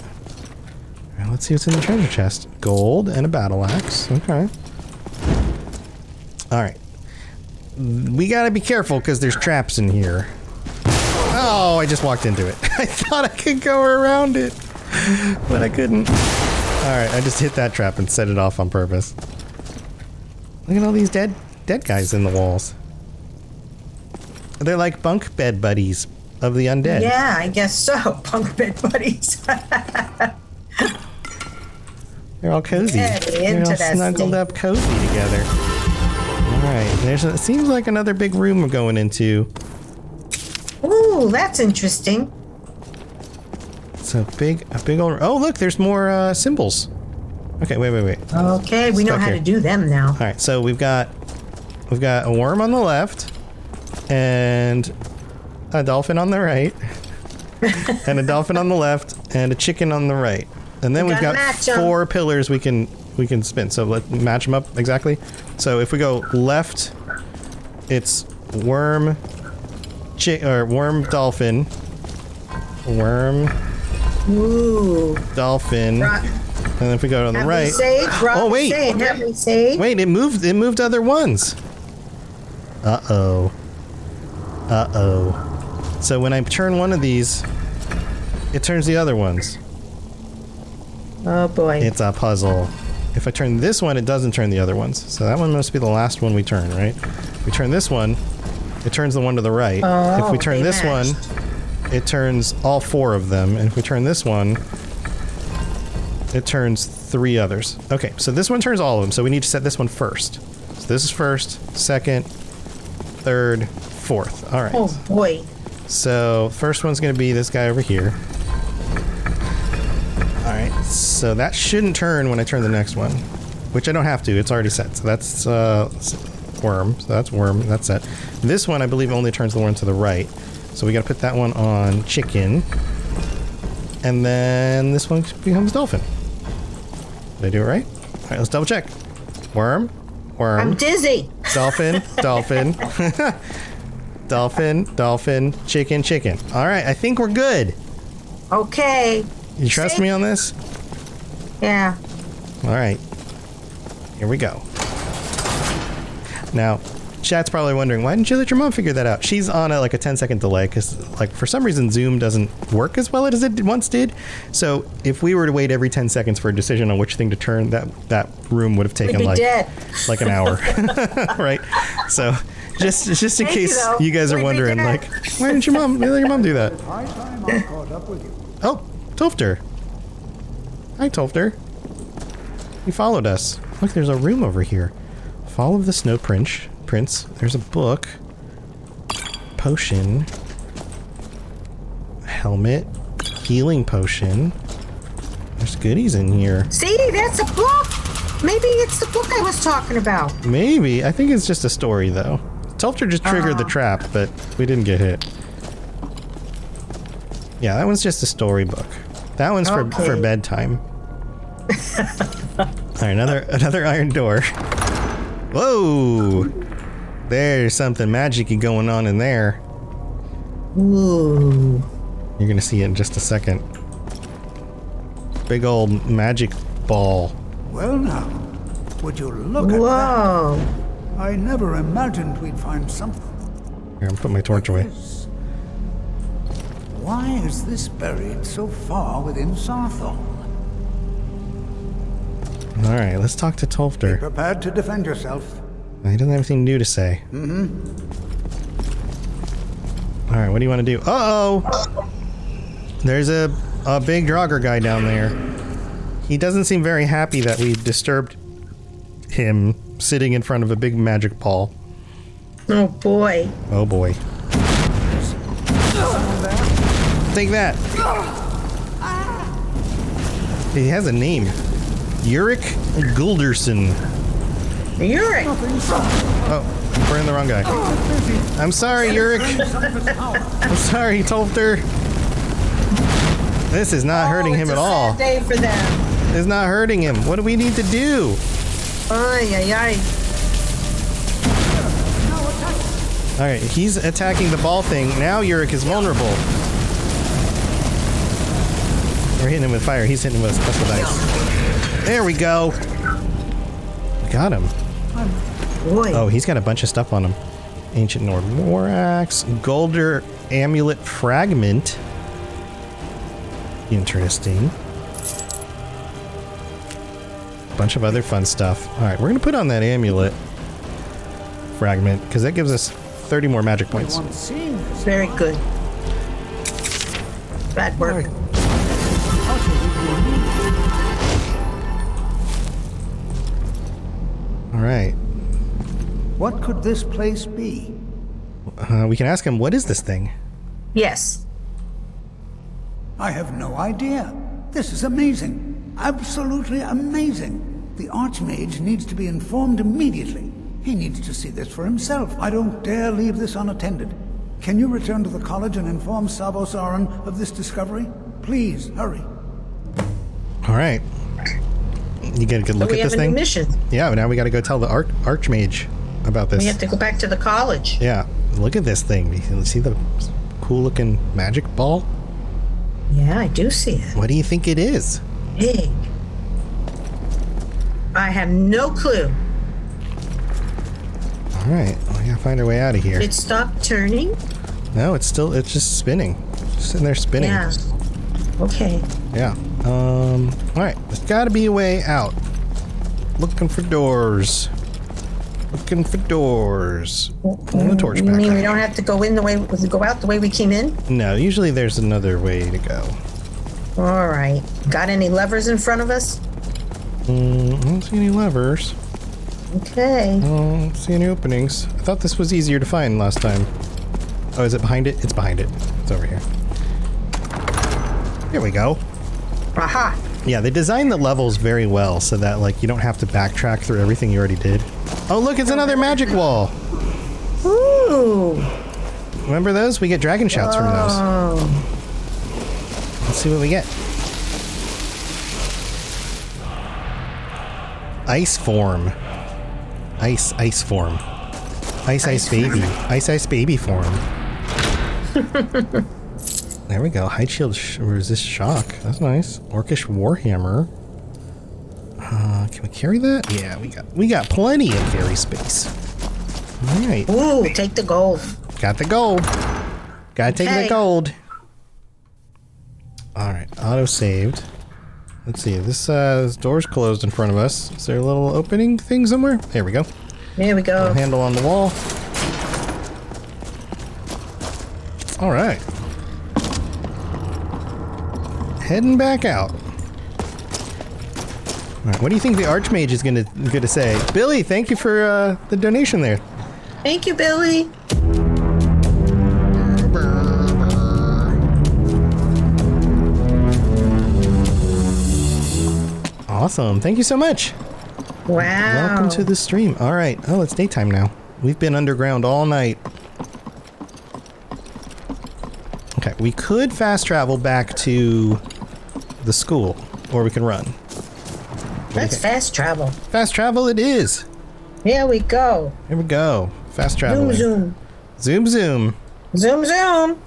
Let's see what's in the treasure chest. Gold and a battle axe. Okay. All right. We gotta be careful because there's traps in here. Oh, I just walked into it. I thought I could go around it, but I couldn't. All right, I just hit that trap and set it off on purpose. Look at all these dead, dead guys in the walls. They're like bunk bed buddies of the undead. Yeah, I guess so. Bunk bed buddies. They're all cozy. They're all snuggled up cozy together. All right, there's a, it seems like another big room we're going into. Ooh, that's interesting. It's a big, a big old. Oh, look, there's more uh, symbols. Okay, wait, wait, wait. Okay, we know how here. to do them now. All right, so we've got we've got a worm on the left, and a dolphin on the right, and a dolphin on the left, and a chicken on the right, and then We we've gotta got four pillars we can we can spin. So let match them up exactly. So if we go left, it's worm, chi- or worm dolphin, worm Ooh. dolphin, Right. and if we go on the Have right? Oh wait, have? Wait, it moved. It moved other ones. Uh oh. Uh oh. So when I turn one of these, it turns the other ones. Oh boy. It's a puzzle. If I turn this one, it doesn't turn the other ones. So that one must be the last one we turn, right? If we turn this one, it turns the one to the right. Oh, if we turn this one, it turns all four of them. And if we turn this one, it turns three others. Okay, so this one turns all of them. So we need to set this one first. So this is first, second, third, fourth. All right. Oh boy. So first one's going to be this guy over here. All right. So that shouldn't turn when I turn the next one, which I don't have to. It's already set. So that's uh, worm. So that's worm. That's set. This one I believe only turns the one to the right. So we got to put that one on chicken, and then this one becomes dolphin. Did I do it right? All right. Let's double check. Worm. Worm. I'm dizzy. Dolphin, dolphin, dolphin, dolphin, chicken, chicken. All right, I think we're good. Okay. You trust me on this? Yeah. All right, here we go. Now, chat's probably wondering why didn't you let your mom figure that out? She's on a like a 10 second delay because like for some reason Zoom doesn't work as well as it once did. So if we were to wait every 10 seconds for a decision on which thing to turn, that that room would have taken like dead. like an hour, right? So just just in Thank case though. you, guys are We'd wondering, like, why didn't your mom let your mom do that? High time I caught up with you. Oh, Tolfdir. Hi, Tolfdir. You followed us. Look, there's a room over here. Fall of the Snow Prince. There's a book. Potion. Helmet. Healing potion. There's goodies in here. See, that's a book. Maybe it's the book I was talking about. Maybe. I think it's just a story, though. Tolfdir just triggered the ah. trap, but we didn't get hit. Yeah, that one's just a storybook. That one's for, for bedtime. All right, another another iron door. Whoa! There's something magicy going on in there. Ooh. You're gonna see it in just a second. Big old magic ball. Well now, would you look at Whoa. that? I never imagined we'd find something. Here, I'm putting my torch away. Why is this buried so far within Saarthal? All right, let's talk to Tolfdir. Prepared to defend yourself. He doesn't have anything new to say. Mm-hmm. All right, what do you want to do? Uh oh! There's a, a big Draugr guy down there. He doesn't seem very happy that we disturbed him sitting in front of a big magic ball. Oh boy. Oh boy. Take that! He has a name. Jyrik Gauldurson. Jyrik. Oh, we're in the wrong guy. I'm sorry, Jyrik. I'm sorry, Tolfdir. This is not oh, hurting Oh, him at all. Day for them. It's not hurting him. What do we need to do? Ay, ay, ay. All right, he's attacking the ball thing. Now Jyrik is vulnerable. We're hitting him with fire. He's hitting him with special dice. There we go. We got him. Boy. Oh, he's got a bunch of stuff on him. Ancient Nord War Axe, Gauldur Amulet Fragment. Interesting. Bunch of other fun stuff. All right, we're gonna put on that amulet fragment because that gives us 30 more magic points. Very good. Bad work. Right, What could this place be? uh, we can ask him what is this thing. Yes. I have no idea. This is amazing. Absolutely amazing. The Archmage needs to be informed immediately. He needs to see this for himself. I don't dare leave this unattended. Can you return to the college and inform Savos Aren of this discovery? Please, hurry. All right, you get a good So look we at have this a new thing. mission. Yeah, now we got to go tell the Arch- Archmage about this. We have to go back to the college. Yeah, look at this thing. You see the cool looking magic ball. Yeah, I do see it. What do you think it is? Big. I have no clue. All right, we gotta find our way out of here. It stopped turning. no, it's still it's just spinning, just sitting there spinning. Yeah. Okay. Yeah. Um. All right, there's got to be a way out. Looking for doors. Looking for doors. Pull the torch You back. mean we don't have to go in the way go out the way we came in? No, usually there's another way to go. All right. Got any levers in front of us? Mm, I don't see any levers. Okay. I don't see any openings. I thought this was easier to find last time. Oh, is it behind it? It's behind it. It's over here. Here we go. Aha. Yeah, they designed the levels very well so that like you don't have to backtrack through everything you already did. Oh, look, it's another magic wall. Ooh. Remember those? We get dragon shouts from those. Oh. Let's see what we get. Ice form. Ice ice form. Ice ice baby. Ice ice baby form. there we go. High shield sh- resist shock. That's nice. Orcish warhammer. Uh, can we carry that? Yeah, we got we got plenty of carry space. All right, Ooh, take the gold. got the gold. Gotta take the gold. All right, auto saved. Let's see. This uh, this door's closed in front of us. Is there a little opening thing somewhere? There we go. There we go. Handle on the wall. All right. Heading back out. All right, what do you think the Archmage is gonna gonna say? Billy, thank you for uh, the donation there. Thank you, Billy. Awesome. Thank you so much. Wow. Welcome to the stream. All right. Oh, it's daytime now. We've been underground all night. Okay, we could fast travel back to the school, or we can run. That's fast travel. Fast travel it is. Here we go. Here we go. Fast travel. Zoom, Zoom, zoom. zoom. Zoom, zoom.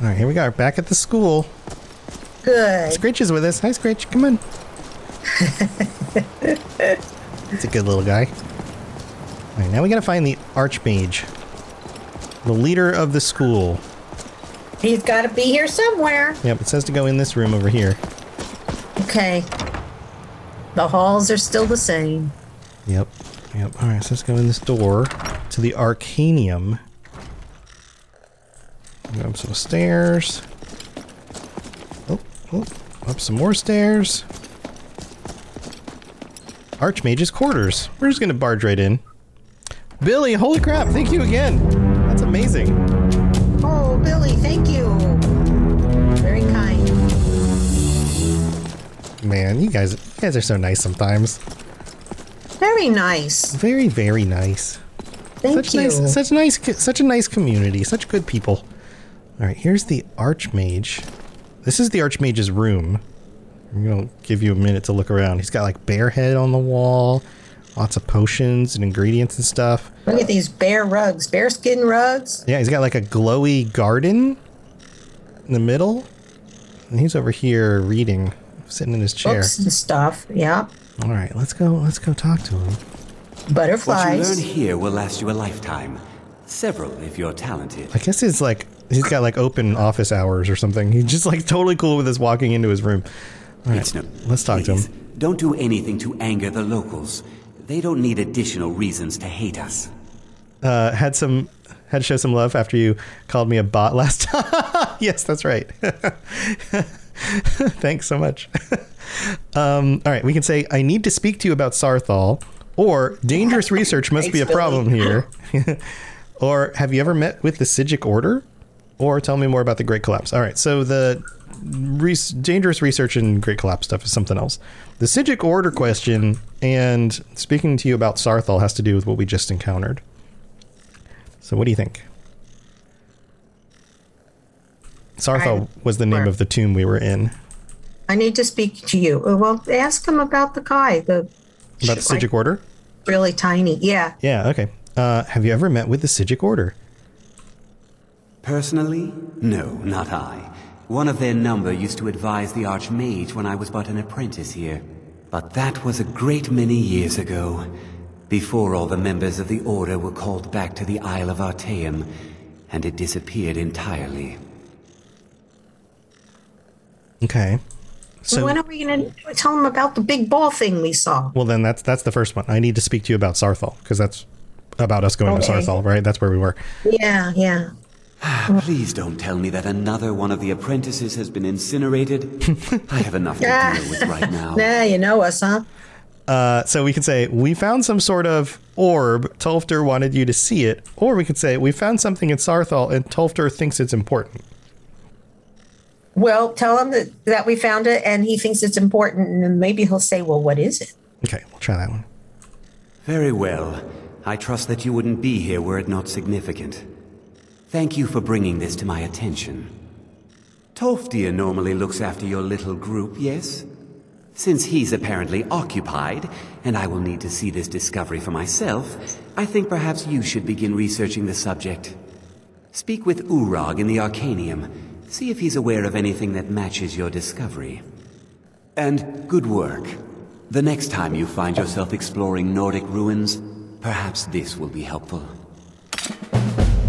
All right, here we are, back at the school. Good. Scritch is with us. Hi, Scritch. Come on. He's a good little guy. All right, now we gotta find the Archmage, the leader of the school. He's got to be here somewhere. Yep, it says to go in this room over here. Okay. The halls are still the same. Yep, yep. All right, so let's go in this door to the Arcanium. Go up some stairs. Oh, oh, up some more stairs. Archmage's quarters. We're just gonna barge right in. Billy, holy crap! Thank you again. That's amazing. Man, you guys, you guys are so nice sometimes. Very nice. Very, very nice. Thank such you. Nice, such nice, such a nice community. Such good people. All right, here's the Archmage. This is the Archmage's room. I'm gonna give you a minute to look around. He's got like bear head on the wall, lots of potions and ingredients and stuff. Look at these bear rugs, bearskin rugs. Yeah, he's got like a glowy garden in the middle, and he's over here reading, sitting in his chair. Books and stuff. Yeah. All right, let's go. Let's go talk to him. Butterflies. What you learn here will last you a lifetime. Several if you're talented. I guess it's like he's got like open office hours or something. He's just like totally cool with us walking into his room. All right, It's no- let's talk to him. Don't do anything to anger the locals. They don't need additional reasons to hate us. Uh, had some had to show some love after you called me a bot last time. yes, that's right. Thanks so much. um, all right, we can say I need to speak to you about Saarthal, or dangerous research must be a problem here, or have you ever met with the Psijic Order, or tell me more about the Great Collapse. All right, so the res- dangerous research and Great Collapse stuff is something else. The Psijic Order question and speaking to you about Saarthal has to do with what we just encountered. So, what do you think? Saarthal I- was the name of the tomb we were in. I need to speak to you. Uh, Well, ask him about the guy. The About the Psijic Order? really tiny. Yeah. Yeah, okay. Uh, have you ever met with the Psijic Order? Personally? No, not I. One of their number used to advise the Archmage when I was but an apprentice here. But that was a great many years ago, before all the members of the Order were called back to the Isle of Artaeum, and it disappeared entirely. Okay. So So, when are we going to tell them about the big ball thing we saw? well, then that's that's the first one. I need to speak to you about Saarthal because that's about us going to Okay. Saarthal, right? That's where we were. Yeah, yeah. Please don't tell me that another one of the apprentices has been incinerated. I have enough to deal with right now. Nah, you know us, huh? Uh, so we could say we found some sort of orb. Tolfdir wanted you to see it, or we could say we found something in Saarthal and Tolfdir thinks it's important. Well, tell him that, that we found it and he thinks it's important, and maybe he'll say, Well, what is it? Okay, we'll try that one. Very well. I trust that you wouldn't be here were it not significant. Thank you for bringing this to my attention. Tolfdir normally looks after your little group, yes? Since he's apparently occupied, and I will need to see this discovery for myself, I think perhaps you should begin researching the subject. Speak with Urag in the Arcanium. See if he's aware of anything that matches your discovery. And good work. The next time you find yourself exploring Nordic ruins, perhaps this will be helpful.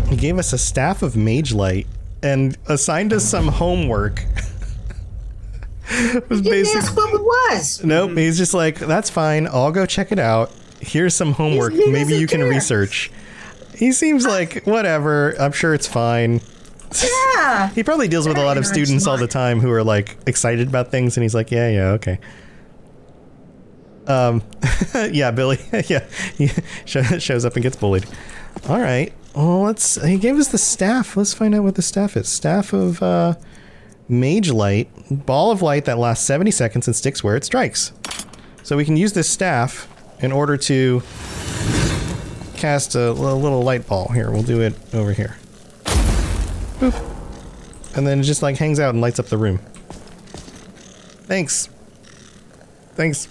He gave us a staff of mage light and assigned us some homework. it was Didn't basic. ask what it was. Nope, he's just like, that's fine. I'll go check it out. Here's some homework. he Maybe doesn't you can research. He seems like whatever. I'm sure it's fine. Yeah. He probably deals with a lot of students all the time who are like excited about things, and he's like, yeah, yeah, okay. Um, yeah, Billy, yeah, he shows up and gets bullied. All right, well, let's. He gave us the staff. Let's find out what the staff is. Staff of uh, Mage Light, ball of light that lasts 70 seconds and sticks where it strikes. So we can use this staff in order to cast a, li- little light ball. Here, we'll do it over here. Boop. And then it just like hangs out and lights up the room. Thanks. Thanks,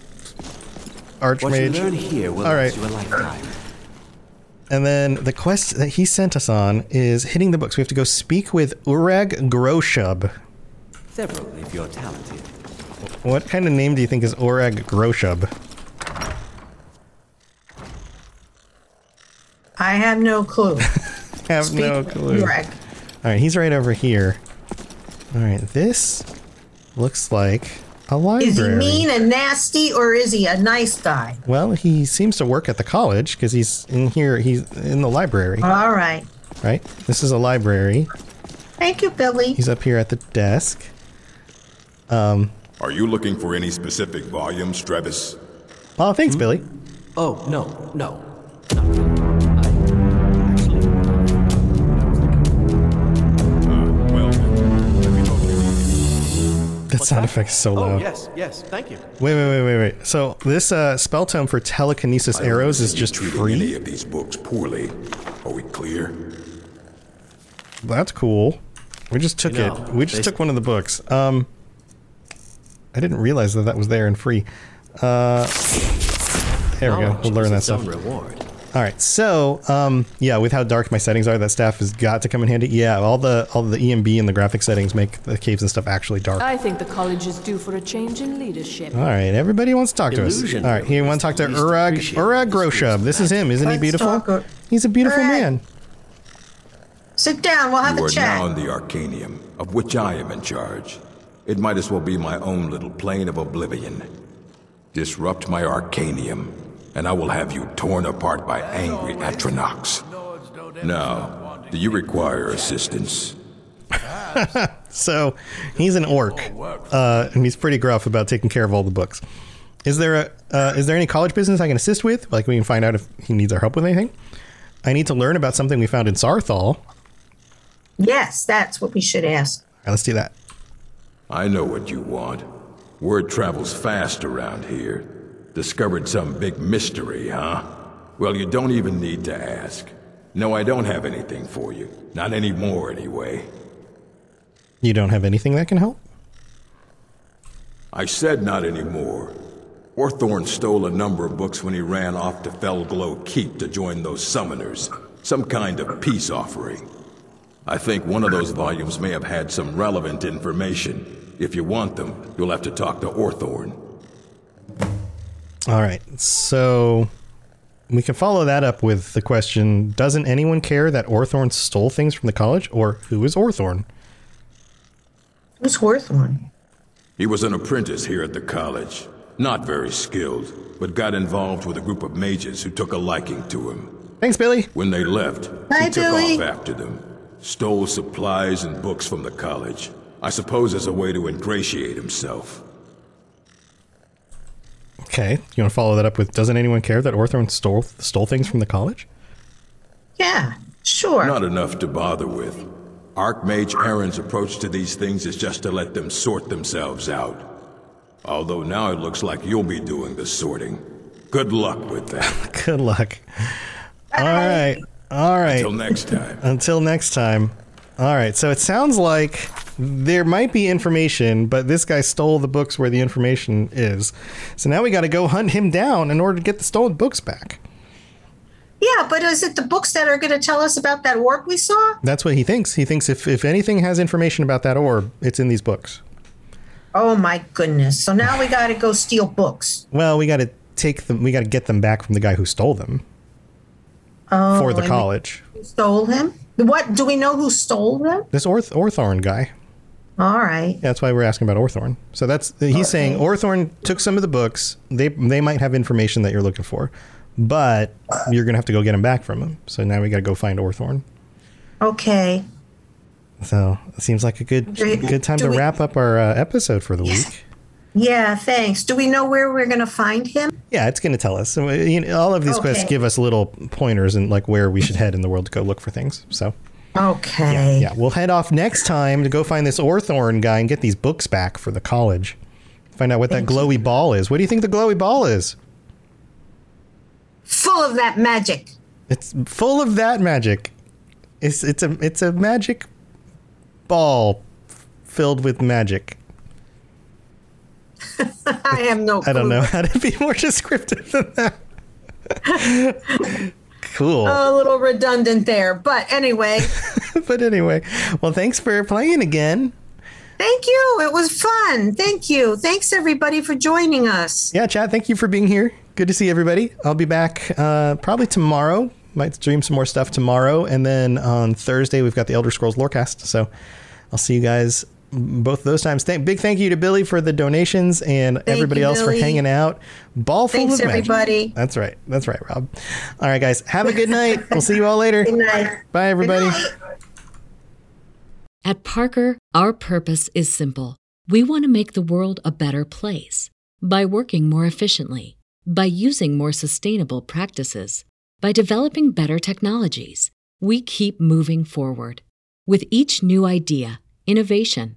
What you Archmage. learn here will All last you a lifetime. And then the quest that he sent us on is hitting the books. We have to go speak with Urag gro-Shub. Several if you're talented. What kind of name do you think is Urag gro-Shub? I have no clue. have Speak no clue. Greg. All right, he's right over here. All right, this looks like a library. Is he mean and nasty or is he a nice guy? Well, he seems to work at the college because he's in here. He's in the library, All right. right? This is a library. Thank you, Billy. He's up here at the desk. Um. Are you looking for any specific volumes, Travis? Oh, thanks, Billy. Oh, no, no. That sound effect is so Oh, yes, yes. Thank you. Wait, wait, wait, wait, wait. So this uh, spell tome for telekinesis arrows is just Treating free. any of these books poorly. Are we clear? That's cool. We just took You know, it. We just took one of the books. Um, I didn't realize that that was there and free. Uh, there we go. We'll learn that its stuff. reward. All right. So, um, yeah, with how dark my settings are, that staff has got to come in handy. Yeah, all the all the EMB and the graphic settings make the caves and stuff actually dark. I think the college is due for a change in leadership. All right, everybody wants to talk to us. All right, here we want to talk to Urag Urag gro-Shub. This is him, isn't he beautiful? He's a beautiful Urag. man. Sit down. We'll have You a are chat. now in the Arcanium, of which I am in charge. It might as well be my own little plane of oblivion. Disrupt my Arcanium, and I will have you torn apart by angry Atronachs. Now, do you require assistance? So he's an orc, uh, and he's pretty gruff about taking care of all the books. Is there a uh, is there any college business I can assist with? Like we can find out if he needs our help with anything. I need to learn about something we found in Saarthal. Yes, that's what we should ask. All right, let's do that. I know what you want. Word travels fast around here. Discovered some big mystery, huh? Well, you don't even need to ask. No, I don't have anything for you. Not anymore, anyway. You don't have anything that can help. I said not anymore. Orthorn stole a number of books when he ran off to Fellglow Keep to join those summoners. Some kind of peace offering. I think one of those volumes may have had some relevant information. If you want them, you'll have to talk to Orthorn. All right, so we can follow that up with the question: Doesn't anyone care that Orthorn stole things from the college, or who is Orthorn? Who's Hawthorne? He was an apprentice here at the college. Not very skilled, but got involved with a group of mages who took a liking to him. Thanks, Billy. When they left, Bye, he took Billy. off after them. Stole supplies and books from the college. I suppose as a way to ingratiate himself. Okay, you want to follow that up with: Doesn't anyone care that Orthorn stole stole things from the college? Yeah, sure. Not enough to bother with. Archmage Aren's approach to these things is just to let them sort themselves out. Although now it looks like you'll be doing the sorting. Good luck with that. Good luck. All right, all right. Until next time. Until next time. All right. So it sounds like there might be information, but this guy stole the books where the information is. So now we got to go hunt him down in order to get the stolen books back. Yeah, but is it the books that are going to tell us about that orb we saw? That's what he thinks. He thinks if, if anything has information about that orb, it's in these books. Oh my goodness. So now we got to go steal books. Well, we got to take them. We got to get them back from the guy who stole them Oh, for the and college. Who stole him? What? Do we know who stole them? This Orth Orthorn guy. All right. Yeah, that's why we're asking about Orthorn. So that's he's saying Orthorn took some of the books. They they might have information that you're looking for, but you're gonna have to go get them back from him. So now we got to go find Orthorn. Okay. So it seems like a good Do good time to we- wrap up our uh, episode for the week. Yeah, thanks. Do we know where we're going to find him? Yeah, it's going to tell us. So, you know, all of these quests give us little pointers and like where we should head in the world to go look for things. So Okay. yeah, we'll head off next time to go find this Orthorn guy and get these books back for the college. Find out what that glowy ball is. What do you think the glowy ball is? Full of that magic. It's full of that magic. It's it's a it's a magic ball filled with magic. I have no clue. I don't know how to be more descriptive than that. cool. A little redundant there. But anyway, but anyway, well, thanks for playing again. thank you. It was fun. Thank you. Thanks, everybody, for joining us. Yeah, Chad, thank you for being here. Good to see everybody. I'll be back uh, probably tomorrow. Might stream some more stuff tomorrow, and then on Thursday we've got the Elder Scrolls Lorecast. So I'll see you guys both those times. Thank, big thank you to Billy for the donations and everybody you, else Billy. for hanging out. Ball full Thanks, of magic. everybody. That's right. That's right, Rob. All right, guys. Have a good night. we'll see you all later. Good night. Bye, everybody. At Parker, our purpose is simple. We want to make the world a better place by working more efficiently, by using more sustainable practices, by developing better technologies. We keep moving forward. With each new idea, innovation,